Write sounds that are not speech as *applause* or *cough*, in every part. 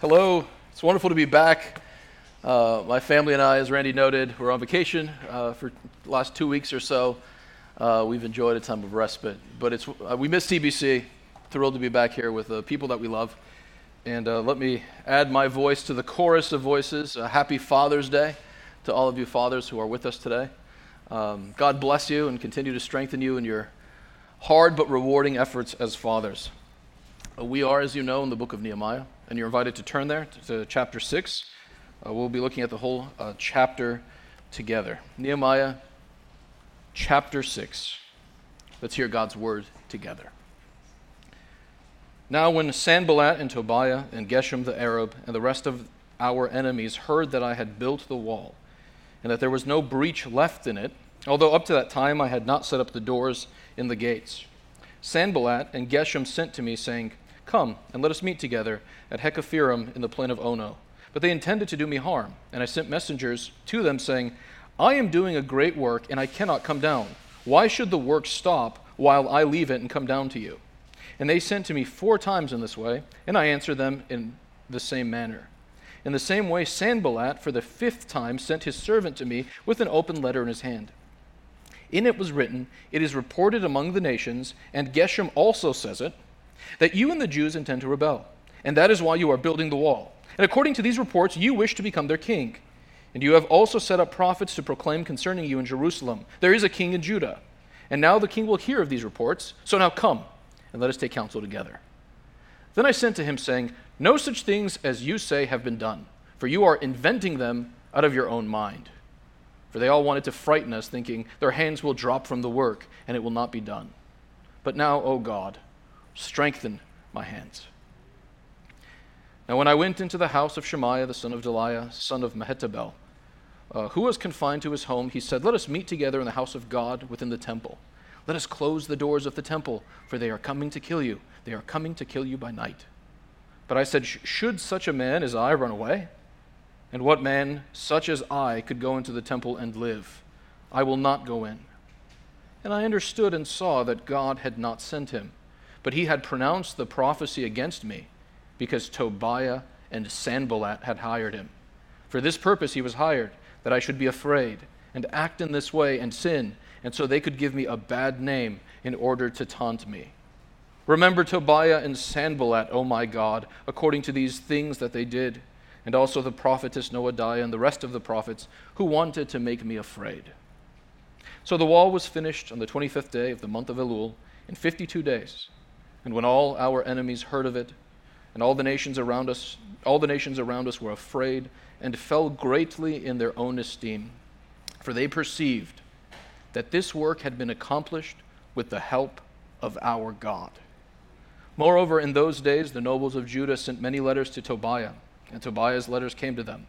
Hello, it's wonderful to be back. Uh, my family and I, as Randy noted, we're on vacation uh, for the last two weeks or so. Uh, we've enjoyed a time of respite, but it's uh, we miss TBC. Thrilled to be back here with the people that we love. And uh, let me add my voice to the chorus of voices. happy Father's Day to all of you fathers who are with us today. Um, God bless you and continue to strengthen you in your hard but rewarding efforts as fathers. Uh, we are, as you know, in the book of Nehemiah and you're invited to turn there to, chapter 6. Uh, we'll be looking at the whole uh, chapter together. Nehemiah chapter 6. Let's hear God's word together. Now, when Sanballat and Tobiah and Geshem the Arab and the rest of our enemies heard that I had built the wall and that there was no breach left in it, although up to that time I had not set up the doors in the gates, Sanballat and Geshem sent to me, saying, Come, and let us meet together at Hakkephirim in the plain of Ono. But they intended to do me harm, and I sent messengers to them, saying, I am doing a great work, and I cannot come down. Why should the work stop while I leave it and come down to you? And they sent to me four times in this way, and I answered them in the same manner. In the same way, Sanballat, for the fifth time, sent his servant to me with an open letter in his hand. In it was written, It is reported among the nations, and Geshem also says it that you and the Jews intend to rebel, and that is why you are building the wall. And according to these reports, you wish to become their king. And you have also set up prophets to proclaim concerning you in Jerusalem, There is a king in Judah. And now the king will hear of these reports. So now come, and let us take counsel together. Then I sent to him, saying, No such things as you say have been done, for you are inventing them out of your own mind. For they all wanted to frighten us, thinking, Their hands will drop from the work, and it will not be done. But now, O God, strengthen my hands. Now, when I went into the house of Shemaiah, the son of Delaiah, son of Mehetabel, uh, who was confined to his home, he said, Let us meet together in the house of God within the temple. Let us close the doors of the temple, for they are coming to kill you. They are coming to kill you by night. But I said, Should such a man as I run away? And what man such as I could go into the temple and live? I will not go in. And I understood and saw that God had not sent him but he had pronounced the prophecy against me because Tobiah and Sanballat had hired him. For this purpose he was hired, that I should be afraid and act in this way and sin, and so they could give me a bad name in order to taunt me. Remember Tobiah and Sanballat, O my God, according to these things that they did, and also the prophetess Noadiah and the rest of the prophets who wanted to make me afraid. So the wall was finished on the 25th day of the month of Elul in 52 days. And when all our enemies heard of it, and all the nations around us, all the nations around us were afraid and fell greatly in their own esteem, for they perceived that this work had been accomplished with the help of our God. Moreover, in those days, the nobles of Judah sent many letters to Tobiah, and Tobiah's letters came to them.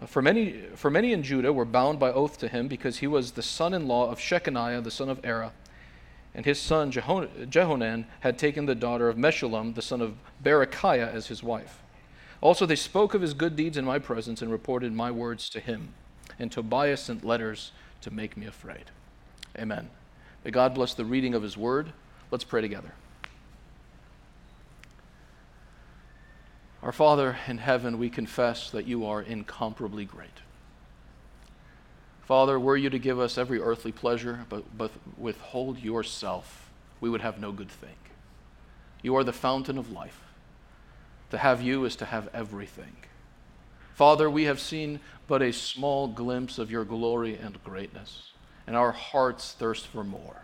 Uh, for many, for many in Judah were bound by oath to him because he was the son in law of Shechaniah, the son of Arah and his son Jehonan had taken the daughter of Meshullam, the son of Berechiah, as his wife. Also, they spoke of his good deeds in my presence and reported my words to him. And Tobias sent letters to make me afraid. Amen. May God bless the reading of his word. Let's pray together. Our Father in heaven, we confess that you are incomparably great. Father, were you to give us every earthly pleasure, but, but withhold yourself, we would have no good thing. You are the fountain of life. To have you is to have everything. Father, we have seen but a small glimpse of your glory and greatness, and our hearts thirst for more.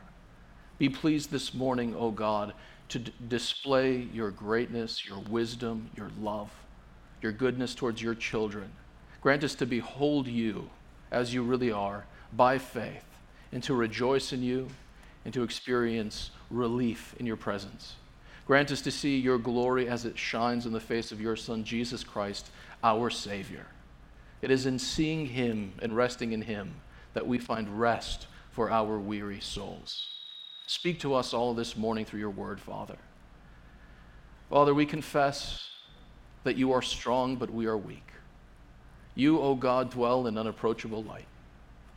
Be pleased this morning, O God, to d- display your greatness, your wisdom, your love, your goodness towards your children. Grant us to behold you as you really are by faith and to rejoice in you and to experience relief in your presence. Grant us to see your glory as it shines in the face of your Son, Jesus Christ, our Savior. It is in seeing him and resting in him that we find rest for our weary souls. Speak to us all this morning through your word, Father. Father, we confess that you are strong, but we are weak. You, O God, dwell in unapproachable light.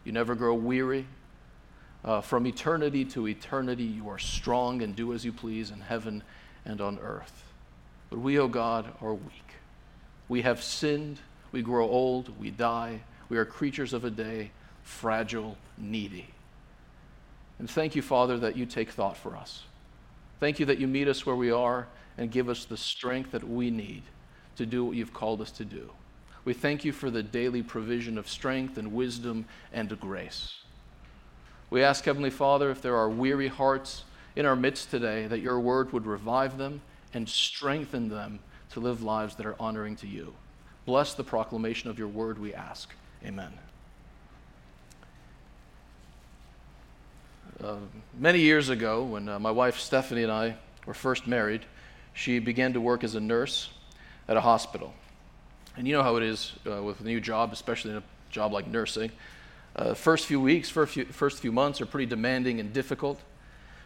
You never grow weary. Uh, from eternity to eternity, you are strong and do as you please in heaven and on earth. But we, O God, are weak. We have sinned, we grow old, we die, we are creatures of a day, fragile, needy. And thank you, Father, that you take thought for us. Thank you that you meet us where we are and give us the strength that we need to do what you've called us to do. We thank you for the daily provision of strength and wisdom and grace. We ask, Heavenly Father, if there are weary hearts in our midst today, that your word would revive them and strengthen them to live lives that are honoring to you. Bless the proclamation of your word, we ask. Amen. Uh, many years ago, when uh, my wife Stephanie and I were first married, she began to work as a nurse at a hospital. And you know how it is uh, with a new job, especially in a job like nursing. Uh, first few weeks, first few, first few months are pretty demanding and difficult.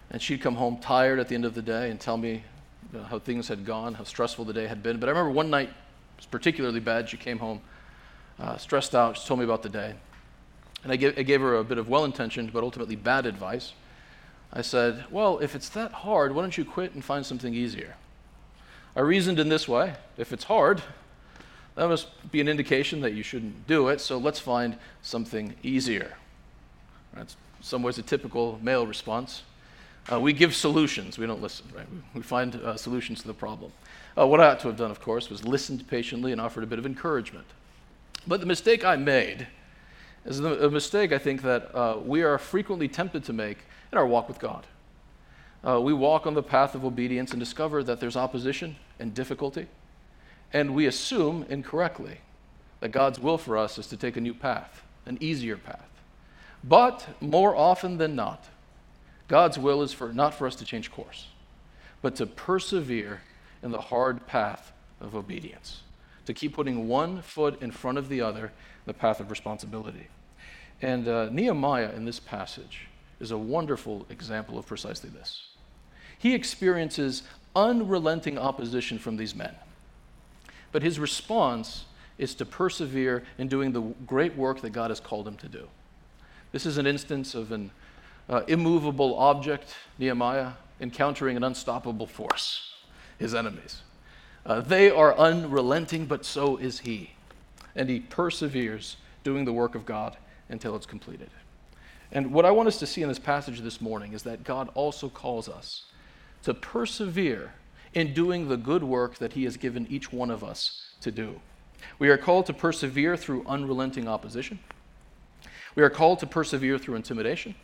And she'd come home tired at the end of the day and tell me you know, how things had gone, how stressful the day had been. But I remember one night, was particularly bad. She came home uh, stressed out. She told me about the day. And I gave, I gave her a bit of well intentioned but ultimately bad advice. I said, Well, if it's that hard, why don't you quit and find something easier? I reasoned in this way if it's hard, that must be an indication that you shouldn't do it, so let's find something easier. That's some ways a typical male response. Uh, we give solutions, we don't listen, right? We find uh, solutions to the problem. Uh, what I ought to have done, of course, was listened patiently and offered a bit of encouragement. But the mistake I made is a mistake I think that uh, we are frequently tempted to make in our walk with God. Uh, we walk on the path of obedience and discover that there's opposition and difficulty. And we assume incorrectly that God's will for us is to take a new path, an easier path. But more often than not, God's will is for not for us to change course, but to persevere in the hard path of obedience, to keep putting one foot in front of the other, the path of responsibility. And uh, Nehemiah in this passage is a wonderful example of precisely this. He experiences unrelenting opposition from these men. But his response is to persevere in doing the great work that God has called him to do. This is an instance of an uh, immovable object, Nehemiah, encountering an unstoppable force, his enemies. Uh, they are unrelenting, but so is he. And he perseveres doing the work of God until it's completed. And what I want us to see in this passage this morning is that God also calls us to persevere in doing the good work that He has given each one of us to do. We are called to persevere through unrelenting opposition. We are called to persevere through intimidation.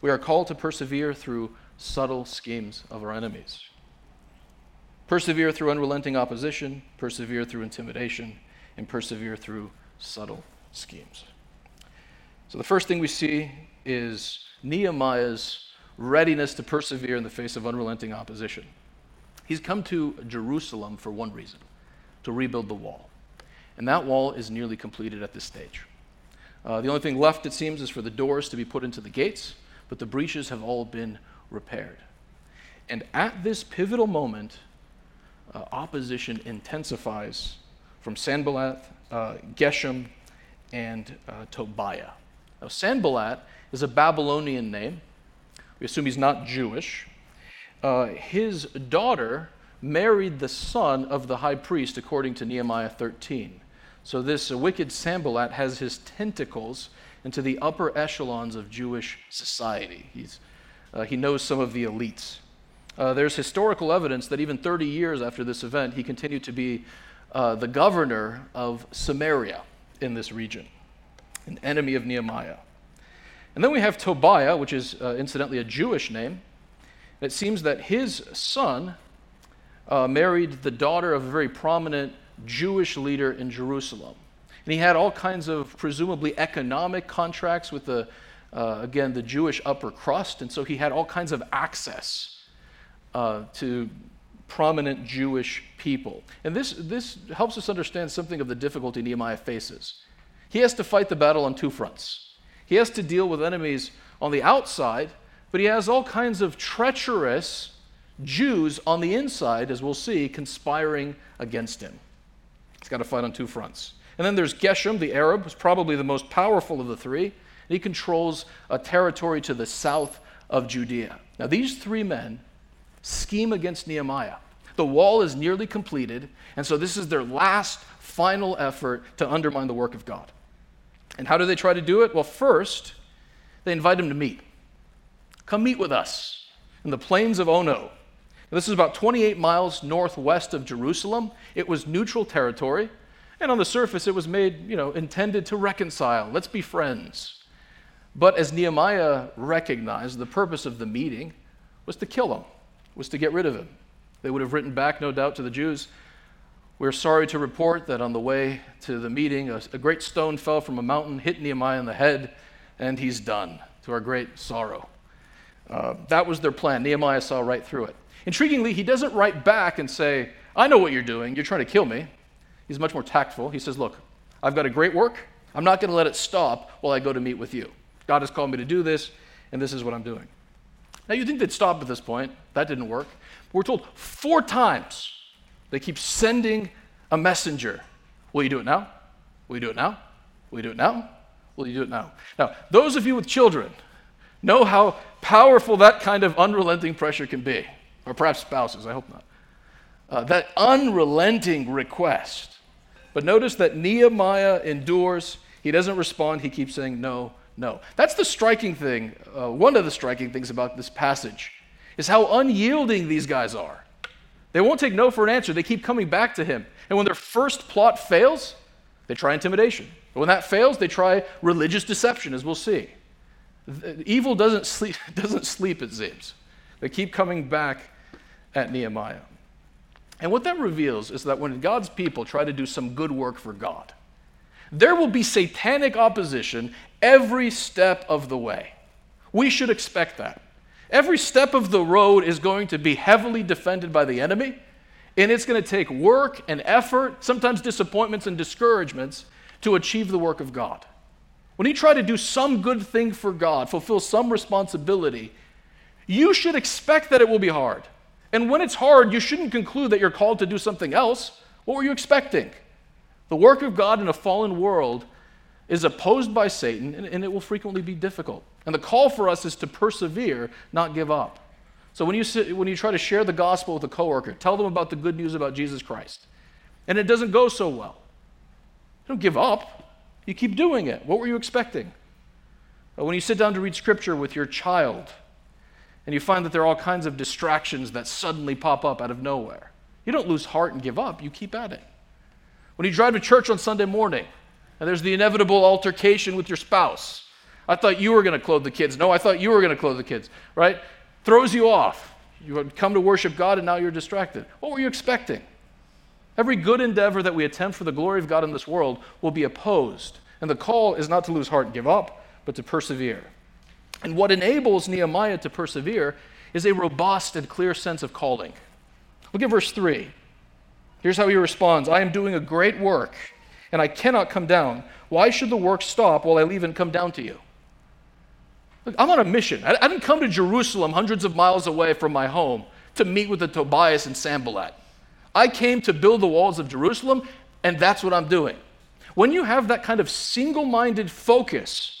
We are called to persevere through subtle schemes of our enemies. Persevere through unrelenting opposition, persevere through intimidation, and persevere through subtle schemes. So, the first thing we see is Nehemiah's readiness to persevere in the face of unrelenting opposition. He's come to Jerusalem for one reason to rebuild the wall. And that wall is nearly completed at this stage. Uh, the only thing left, it seems, is for the doors to be put into the gates, but the breaches have all been repaired. And at this pivotal moment, uh, opposition intensifies from Sanballat, uh, Geshem, and uh, Tobiah. Now, Sanballat is a Babylonian name. We assume he's not Jewish. Uh, his daughter married the son of the high priest, according to Nehemiah 13. So, this wicked Sanballat has his tentacles into the upper echelons of Jewish society. He's, uh, he knows some of the elites. Uh, there's historical evidence that even 30 years after this event, he continued to be uh, the governor of Samaria in this region an enemy of Nehemiah. And then we have Tobiah, which is uh, incidentally a Jewish name. It seems that his son uh, married the daughter of a very prominent Jewish leader in Jerusalem. And he had all kinds of presumably economic contracts with the, uh, again, the Jewish upper crust. And so he had all kinds of access uh, to prominent Jewish people. And this, this helps us understand something of the difficulty Nehemiah faces. He has to fight the battle on two fronts. He has to deal with enemies on the outside, but he has all kinds of treacherous Jews on the inside, as we'll see, conspiring against him. He's got to fight on two fronts. And then there's Geshem, the Arab, who's probably the most powerful of the three. And He controls a territory to the south of Judea. Now, these three men scheme against Nehemiah. The wall is nearly completed, and so this is their last final effort to undermine the work of God. And how do they try to do it? Well, first, they invite him to meet. Come meet with us in the plains of Ono. This is about 28 miles northwest of Jerusalem. It was neutral territory, and on the surface, it was made, you know, intended to reconcile. Let's be friends. But as Nehemiah recognized, the purpose of the meeting was to kill him, was to get rid of him. They would have written back, no doubt, to the Jews. We're sorry to report that on the way to the meeting, a, a great stone fell from a mountain, hit Nehemiah in the head, and he's done, to our great sorrow. Uh, that was their plan. Nehemiah saw right through it. Intriguingly, he doesn't write back and say, I know what you're doing. You're trying to kill me. He's much more tactful. He says, Look, I've got a great work. I'm not going to let it stop while I go to meet with you. God has called me to do this, and this is what I'm doing. Now, you think they'd stop at this point. That didn't work. We're told four times they keep sending a messenger. Will you do it now? Will you do it now? Will you do it now? Will you do it now? Now, those of you with children know how powerful that kind of unrelenting pressure can be or perhaps spouses, I hope not. Uh, that unrelenting request. But notice that Nehemiah endures. He doesn't respond. He keeps saying, no, no. That's the striking thing. Uh, one of the striking things about this passage is how unyielding these guys are. They won't take no for an answer. They keep coming back to him. And when their first plot fails, they try intimidation. But when that fails, they try religious deception, as we'll see. Evil doesn't sleep, *laughs* doesn't sleep it seems. They keep coming back at Nehemiah. And what that reveals is that when God's people try to do some good work for God, there will be satanic opposition every step of the way. We should expect that. Every step of the road is going to be heavily defended by the enemy, and it's going to take work and effort, sometimes disappointments and discouragements, to achieve the work of God. When you try to do some good thing for God, fulfill some responsibility, you should expect that it will be hard. And when it's hard, you shouldn't conclude that you're called to do something else. What were you expecting? The work of God in a fallen world is opposed by Satan, and, it will frequently be difficult. And the call for us is to persevere, not give up. So when you, when you try to share the gospel with a coworker, tell them about the good news about Jesus Christ, and it doesn't go so well, don't give up. You keep doing it. What were you expecting? When you sit down to read scripture with your child, and you find that there are all kinds of distractions that suddenly pop up out of nowhere. You don't lose heart and give up, you keep at it. When you drive to church on Sunday morning and there's the inevitable altercation with your spouse, I thought you were going to clothe the kids. No, I thought you were going to clothe the kids, right? Throws you off. You come to worship God and now you're distracted. What were you expecting? Every good endeavor that we attempt for the glory of God in this world will be opposed. And the call is not to lose heart and give up, but to persevere. And what enables Nehemiah to persevere is a robust and clear sense of calling. Look at verse 3. Here's how he responds I am doing a great work, and I cannot come down. Why should the work stop while I leave and come down to you? Look, I'm on a mission. I, didn't come to Jerusalem, hundreds of miles away from my home, to meet with the Tobias and Sanballat. I came to build the walls of Jerusalem, and that's what I'm doing. When you have that kind of single minded focus,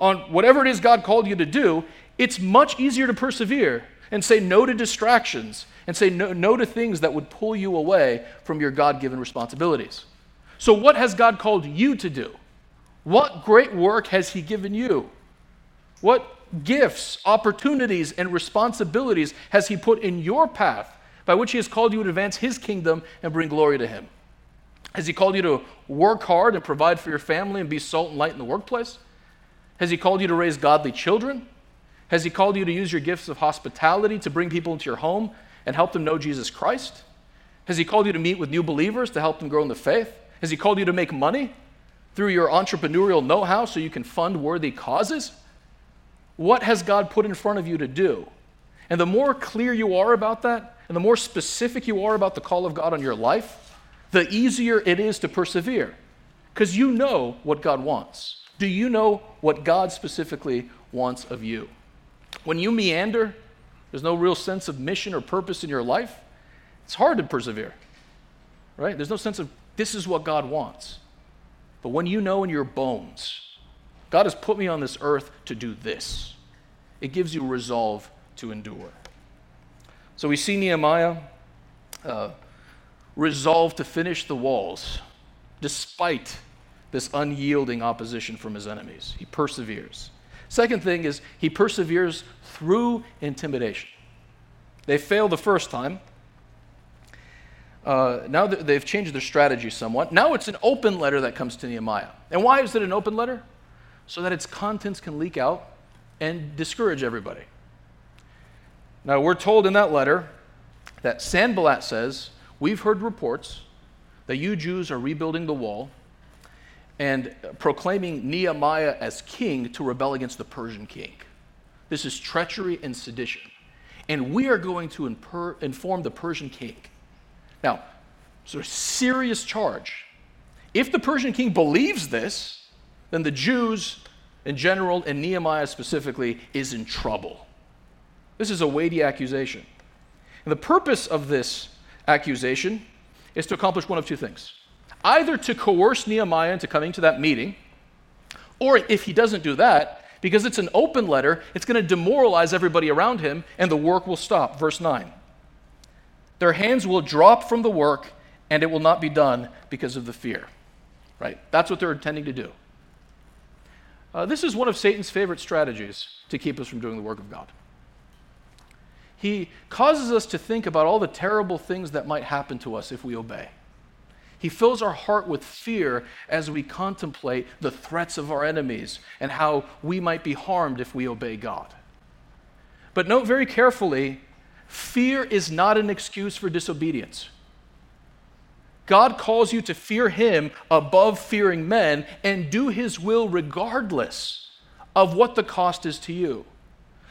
on whatever it is God called you to do, it's much easier to persevere and say no to distractions and say no, no to things that would pull you away from your God given responsibilities. So, what has God called you to do? What great work has He given you? What gifts, opportunities, and responsibilities has He put in your path by which He has called you to advance His kingdom and bring glory to Him? Has He called you to work hard and provide for your family and be salt and light in the workplace? Has He called you to raise godly children? Has He called you to use your gifts of hospitality to bring people into your home and help them know Jesus Christ? Has He called you to meet with new believers to help them grow in the faith? Has He called you to make money through your entrepreneurial know how so you can fund worthy causes? What has God put in front of you to do? And the more clear you are about that, and the more specific you are about the call of God on your life, the easier it is to persevere because you know what God wants. Do you know what God specifically wants of you? When you meander, there's no real sense of mission or purpose in your life, it's hard to persevere, right? There's no sense of this is what God wants. But when you know in your bones, God has put me on this earth to do this, it gives you resolve to endure. So we see Nehemiah. uh, resolve to finish the walls despite this unyielding opposition from his enemies. He perseveres. Second thing is he perseveres through intimidation. They failed the first time. Uh, now they've changed their strategy somewhat. Now it's an open letter that comes to Nehemiah. And why is it an open letter? So that its contents can leak out and discourage everybody. Now we're told in that letter that Sanballat says, We've heard reports that you Jews are rebuilding the wall and proclaiming Nehemiah as king to rebel against the Persian king. This is treachery and sedition. And we are going to inform the Persian king. Now, it's a serious charge. If the Persian king believes this, then the Jews in general and Nehemiah specifically is in trouble. This is a weighty accusation. And the purpose of this accusation is to accomplish one of two things either to coerce Nehemiah into coming to that meeting, or if he doesn't do that, because it's an open letter, it's going to demoralize everybody around him and the work will stop. Verse 9. Their hands will drop from the work and it will not be done because of the fear. Right? That's what they're intending to do. Uh, this is one of Satan's favorite strategies to keep us from doing the work of God. He causes us to think about all the terrible things that might happen to us if we obey. He fills our heart with fear as we contemplate the threats of our enemies and how we might be harmed if we obey God. But note very carefully fear is not an excuse for disobedience. God calls you to fear Him above fearing men and do His will regardless of what the cost is to you.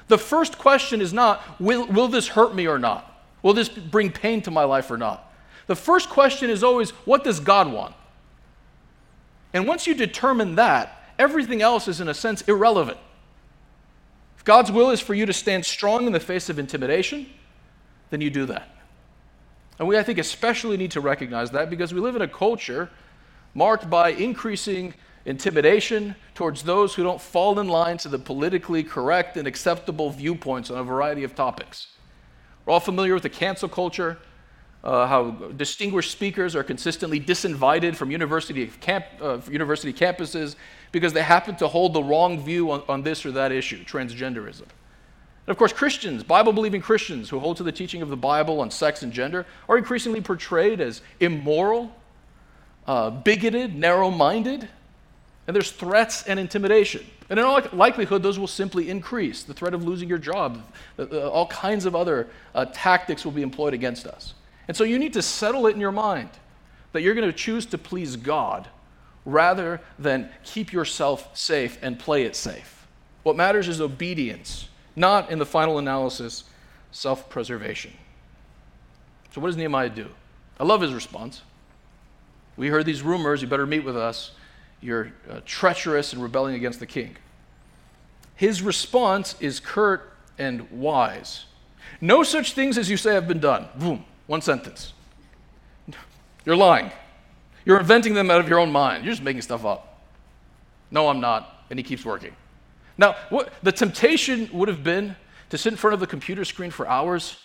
The first question is not, will, will this hurt me or not? Will this bring pain to my life or not? The first question is always, what does God want? And once you determine that, everything else is, in a sense, irrelevant. If God's will is for you to stand strong in the face of intimidation, then you do that. And we, I think, especially need to recognize that because we live in a culture marked by increasing intimidation towards those who don't fall in line to the politically correct and acceptable viewpoints on a variety of topics. We're all familiar with the cancel culture uh, how distinguished speakers are consistently disinvited from university, camp, uh, university campuses because they happen to hold the wrong view on, on this or that issue, transgenderism. And of course, Christians, Bible believing Christians who hold to the teaching of the Bible on sex and gender, are increasingly portrayed as immoral, uh, bigoted, narrow minded, and there's threats and intimidation. And in all likelihood, those will simply increase. The threat of losing your job, uh, uh, all kinds of other uh, tactics will be employed against us. And so you need to settle it in your mind that you're going to choose to please God rather than keep yourself safe and play it safe. What matters is obedience, not in the final analysis, self preservation. So, what does Nehemiah do? I love his response. We heard these rumors, you better meet with us. You're uh, treacherous and rebelling against the king. His response is curt and wise. No such things as you say have been done. Boom. One sentence. You're lying. You're inventing them out of your own mind. You're just making stuff up. No, I'm not. And he keeps working. Now, what, the temptation would have been to sit in front of the computer screen for hours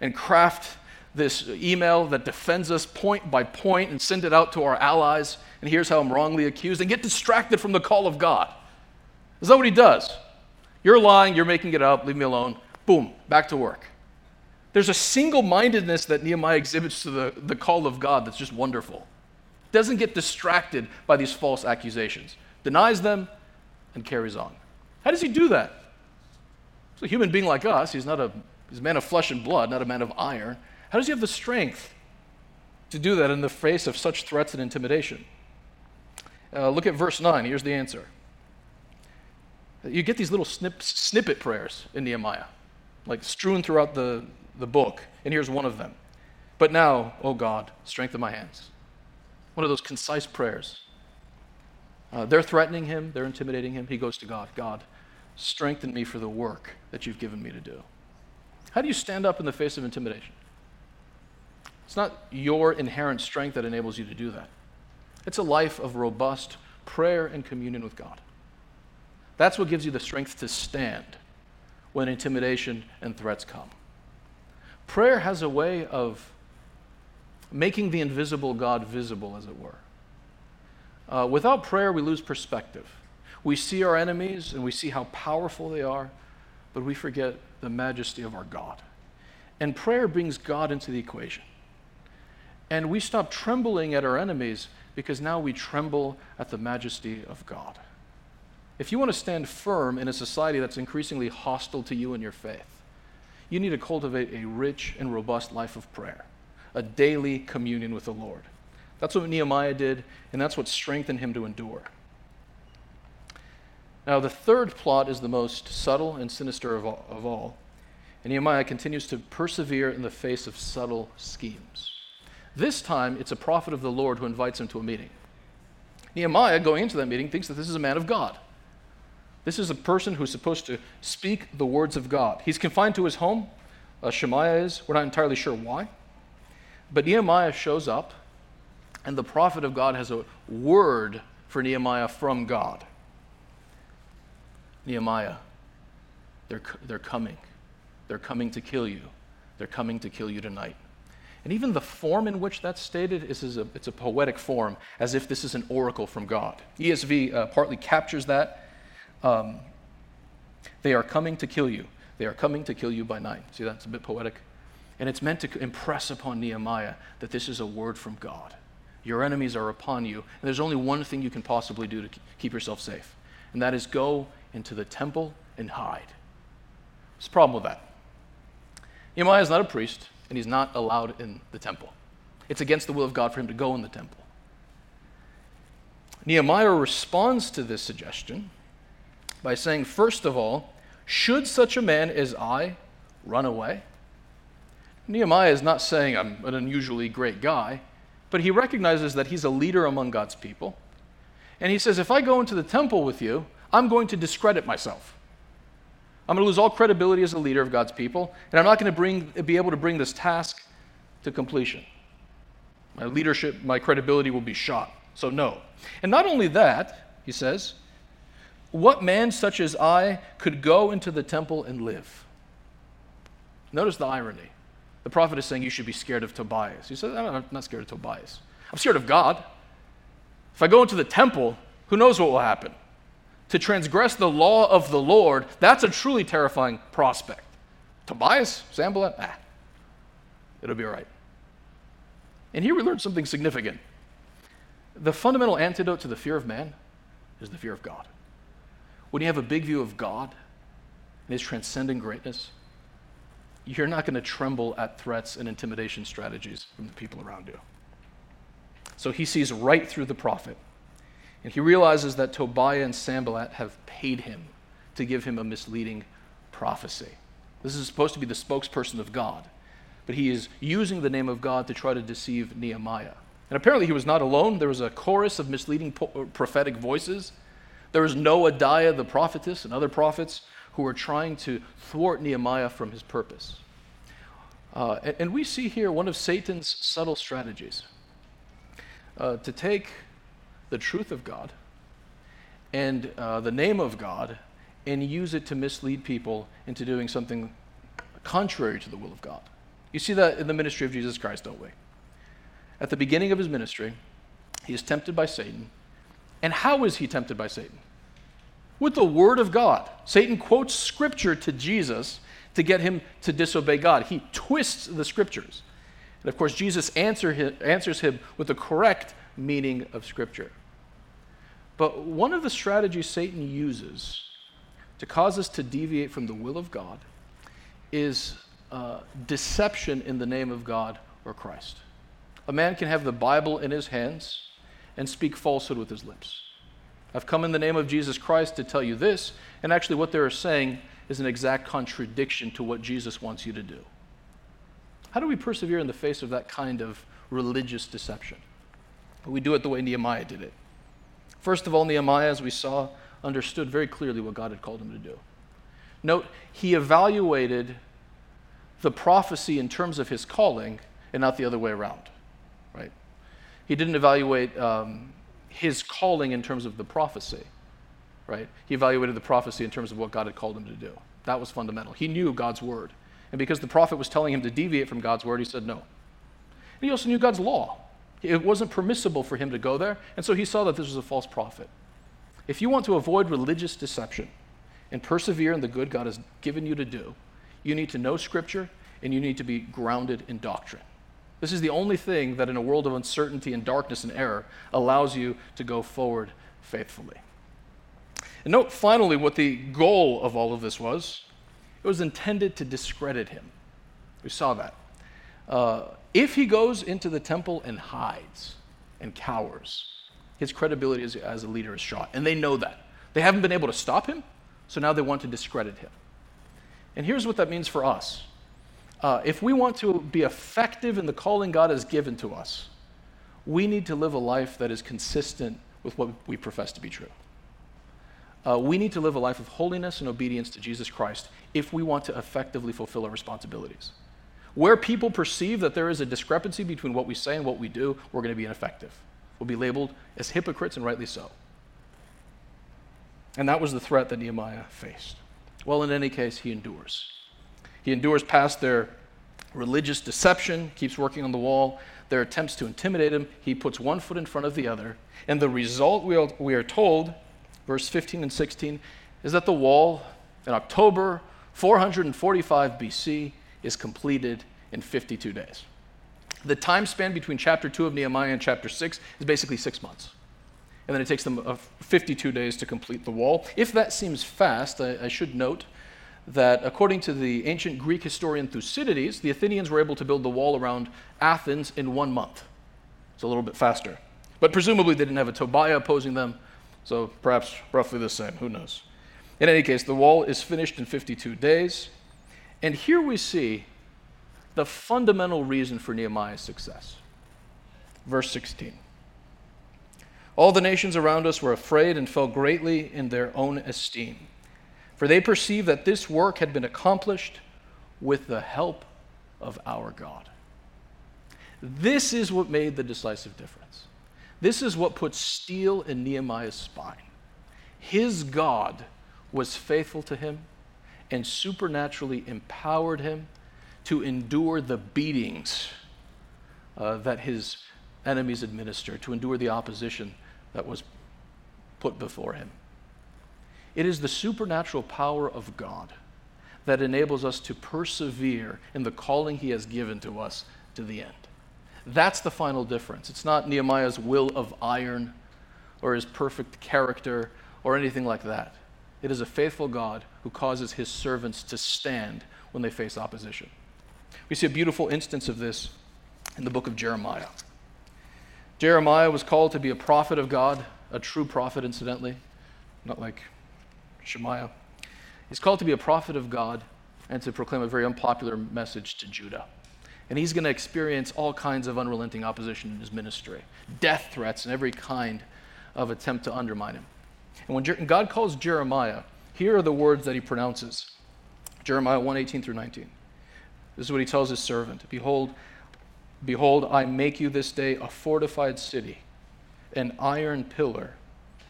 and craft this email that defends us point by point and send it out to our allies. And here's how I'm wrongly accused and get distracted from the call of God. Is that what he does? You're lying, you're making it up, leave me alone. Boom, back to work. There's a single mindedness that Nehemiah exhibits to the, the call of God that's just wonderful. Doesn't get distracted by these false accusations, denies them, and carries on. How does he do that? He's a human being like us. He's not a, he's a man of flesh and blood, not a man of iron. How does he have the strength to do that in the face of such threats and intimidation? Uh, look at verse 9. Here's the answer. You get these little snip, snippet prayers in Nehemiah, like strewn throughout the, the book, and here's one of them. But now, O oh God, strengthen my hands. One of those concise prayers. Uh, they're threatening him, they're intimidating him. He goes to God God, strengthen me for the work that you've given me to do. How do you stand up in the face of intimidation? It's not your inherent strength that enables you to do that. It's a life of robust prayer and communion with God. That's what gives you the strength to stand when intimidation and threats come. Prayer has a way of making the invisible God visible, as it were. Uh, without prayer, we lose perspective. We see our enemies and we see how powerful they are, but we forget the majesty of our God. And prayer brings God into the equation. And we stop trembling at our enemies because now we tremble at the majesty of God. If you want to stand firm in a society that's increasingly hostile to you and your faith, you need to cultivate a rich and robust life of prayer, a daily communion with the Lord. That's what Nehemiah did, and that's what strengthened him to endure. Now, the third plot is the most subtle and sinister of all, of all. And Nehemiah continues to persevere in the face of subtle schemes. This time, it's a prophet of the Lord who invites him to a meeting. Nehemiah, going into that meeting, thinks that this is a man of God. This is a person who's supposed to speak the words of God. He's confined to his home. Uh, Shemaiah is. We're not entirely sure why. But Nehemiah shows up, and the prophet of God has a word for Nehemiah from God. Nehemiah, they're, they're coming. They're coming to kill you. They're coming to kill you tonight. And even the form in which that's stated is, a, it's a poetic form, as if this is an oracle from God. ESV uh, partly captures that. Um, they are coming to kill you. They are coming to kill you by night. See, that's a bit poetic. And it's meant to impress upon Nehemiah that this is a word from God. Your enemies are upon you, and there's only one thing you can possibly do to keep yourself safe, and that is go into the temple and hide. What's the problem with that? Nehemiah is not a priest and he's not allowed in the temple. It's against the will of God for him to go in the temple. Nehemiah responds to this suggestion by saying, first of all, should such a man as I run away? Nehemiah is not saying I'm an unusually great guy, but he recognizes that he's a leader among God's people. And he says, if I go into the temple with you, I'm going to discredit myself. I'm going to lose all credibility as a leader of God's people, and I'm not going to bring, be able to bring this task to completion. My leadership, my credibility will be shot. So, no. And not only that, he says, what man such as I could go into the temple and live? Notice the irony. The prophet is saying you should be scared of Tobias. He says, I'm not scared of Tobias. I'm scared of God. If I go into the temple, who knows what will happen? To transgress the law of the Lord, that's a truly terrifying prospect. Tobias, Sanballat, ah, it'll be all right. And here we learn something significant. The fundamental antidote to the fear of man is the fear of God. When you have a big view of God and his transcendent greatness, you're not going to tremble at threats and intimidation strategies from the people around you. So he sees right through the prophet and he realizes that Tobiah and Sanballat have paid him to give him a misleading prophecy. This is supposed to be the spokesperson of God, but he is using the name of God to try to deceive Nehemiah. And apparently he was not alone. There was a chorus of misleading po- prophetic voices. There was Noadiah the prophetess and other prophets who were trying to thwart Nehemiah from his purpose. Uh, and, and, we see here one of Satan's subtle strategies uh, to take the truth of God and uh, the name of God and use it to mislead people into doing something contrary to the will of God. You see that in the ministry of Jesus Christ, don't we? At the beginning of his ministry, he is tempted by Satan. And how is he tempted by Satan? With the word of God. Satan quotes scripture to Jesus to get him to disobey God. He twists the scriptures. And of course, Jesus answer him, answers him with the correct meaning of scripture. But one of the strategies Satan uses to cause us to deviate from the will of God is uh, deception in the name of God or Christ. A man can have the Bible in his hands and speak falsehood with his lips. I've come in the name of Jesus Christ to tell you this, and actually, what they're saying is an exact contradiction to what Jesus wants you to do. How do we persevere in the face of that kind of religious deception? We do it the way Nehemiah did it. First of all, Nehemiah, as we saw, understood very clearly what God had called him to do. Note, he evaluated the prophecy in terms of his calling and not the other way around, right? He didn't evaluate um, his calling in terms of the prophecy, right? He evaluated the prophecy in terms of what God had called him to do. That was fundamental. He knew God's word. And because the prophet was telling him to deviate from God's word, he said no. And he also knew God's law. It wasn't permissible for him to go there, and so he saw that this was a false prophet. If you want to avoid religious deception and persevere in the good God has given you to do, you need to know Scripture and you need to be grounded in doctrine. This is the only thing that, in a world of uncertainty and darkness and error, allows you to go forward faithfully. And note finally what the goal of all of this was it was intended to discredit him. We saw that. Uh, if he goes into the temple and hides and cowers, his credibility as, as a leader is shot. And they know that. They haven't been able to stop him, so now they want to discredit him. And here's what that means for us uh, if we want to be effective in the calling God has given to us, we need to live a life that is consistent with what we profess to be true. Uh, we need to live a life of holiness and obedience to Jesus Christ if we want to effectively fulfill our responsibilities. Where people perceive that there is a discrepancy between what we say and what we do, we're going to be ineffective. We'll be labeled as hypocrites, and rightly so. And that was the threat that Nehemiah faced. Well, in any case, he endures. He endures past their religious deception, keeps working on the wall, their attempts to intimidate him. He puts one foot in front of the other. And the result, we are told, verse 15 and 16, is that the wall in October 445 BC is completed in 52 days. The time span between chapter 2 of Nehemiah and chapter 6 is basically six months. And then it takes them uh, 52 days to complete the wall. If that seems fast, I, I should note that according to the ancient Greek historian Thucydides, the Athenians were able to build the wall around Athens in one month. It's a little bit faster. But presumably they didn't have a Tobiah opposing them, so perhaps roughly the same. Who knows? In any case, the wall is finished in 52 days. And here we see the fundamental reason for Nehemiah's success. Verse 16. All the nations around us were afraid and fell greatly in their own esteem for they perceived that this work had been accomplished with the help of our God. This is what made the decisive difference. This is what put steel in Nehemiah's spine. His God was faithful to him and supernaturally empowered him to endure the beatings uh, that his enemies administered, to endure the opposition that was put before him. It is the supernatural power of God that enables us to persevere in the calling He has given to us to the end. That's the final difference. It's not Nehemiah's will of iron or his perfect character or anything like that. It is a faithful God who causes his servants to stand when they face opposition. We see a beautiful instance of this in the book of Jeremiah. Jeremiah was called to be a prophet of God, a true prophet, incidentally, not like Shemaiah. He's called to be a prophet of God and to proclaim a very unpopular message to Judah. And he's going to experience all kinds of unrelenting opposition in his ministry, death threats, and every kind of attempt to undermine him. And when Jer- God calls Jeremiah, here are the words that he pronounces Jeremiah 1 18 through 19. This is what he tells his servant Behold, behold, I make you this day a fortified city, an iron pillar,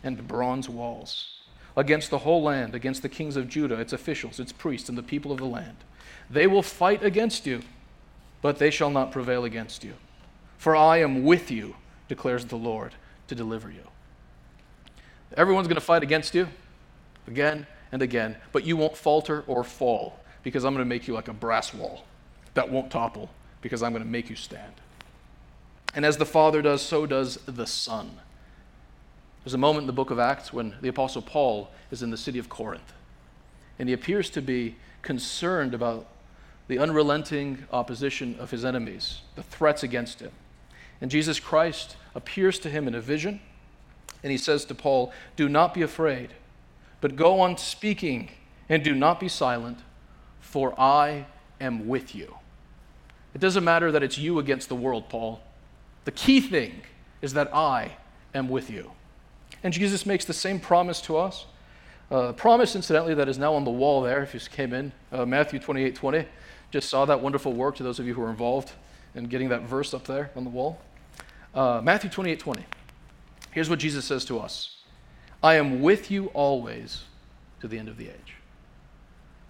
and bronze walls against the whole land, against the kings of Judah, its officials, its priests, and the people of the land. They will fight against you, but they shall not prevail against you. For I am with you, declares the Lord, to deliver you. Everyone's going to fight against you again and again, but you won't falter or fall because I'm going to make you like a brass wall that won't topple because I'm going to make you stand. And as the Father does, so does the Son. There's a moment in the book of Acts when the Apostle Paul is in the city of Corinth, and he appears to be concerned about the unrelenting opposition of his enemies, the threats against him. And Jesus Christ appears to him in a vision, and he says to Paul, Do not be afraid, but go on speaking, and do not be silent, for I am with you. It doesn't matter that it's you against the world, Paul. The key thing is that I am with you. And Jesus makes the same promise to us. Uh, promise, incidentally, that is now on the wall there if you came in. Uh, Matthew 28 20. Just saw that wonderful work to those of you who are involved in getting that verse up there on the wall. Uh, Matthew 28 20. Here's what Jesus says to us I am with you always to the end of the age.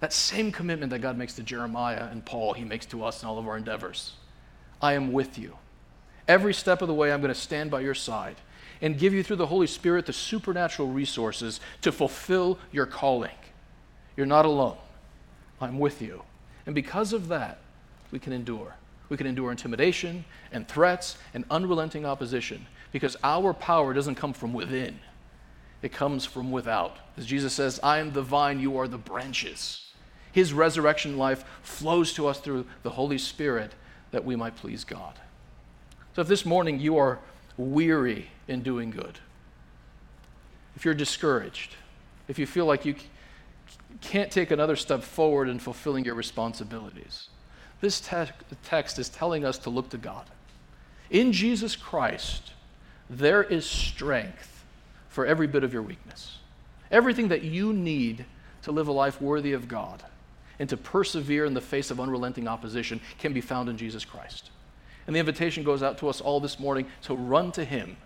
That same commitment that God makes to Jeremiah and Paul, he makes to us in all of our endeavors. I am with you. Every step of the way, I'm going to stand by your side and give you through the Holy Spirit the supernatural resources to fulfill your calling. You're not alone. I'm with you. And because of that, we can endure. We can endure intimidation and threats and unrelenting opposition because our power doesn't come from within, it comes from without. As Jesus says, I am the vine, you are the branches. His resurrection life flows to us through the Holy Spirit that we might please God. So if this morning you are weary in doing good, if you're discouraged, if you feel like you can't take another step forward in fulfilling your responsibilities, this te- text is telling us to look to God. In Jesus Christ, there is strength for every bit of your weakness. Everything that you need to live a life worthy of God and to persevere in the face of unrelenting opposition can be found in Jesus Christ. And the invitation goes out to us all this morning to run to Him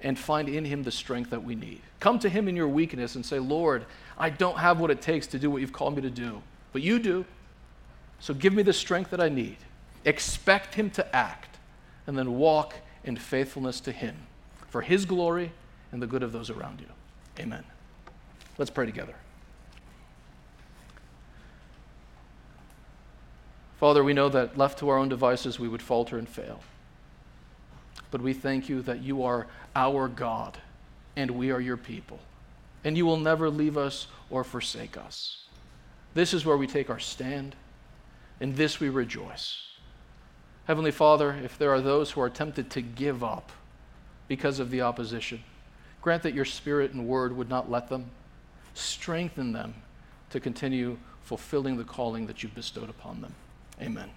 and find in Him the strength that we need. Come to Him in your weakness and say, Lord, I don't have what it takes to do what you've called me to do, but you do. So give me the strength that I need. Expect Him to act, and then walk in faithfulness to Him for His glory and the good of those around you. Amen. Let's pray together. Father, we know that left to our own devices, we would falter and fail. But we thank you that you are our God and we are your people. And you will never leave us or forsake us. This is where we take our stand. In this we rejoice. Heavenly Father, if there are those who are tempted to give up because of the opposition, grant that your spirit and word would not let them. Strengthen them to continue fulfilling the calling that you've bestowed upon them. Amen.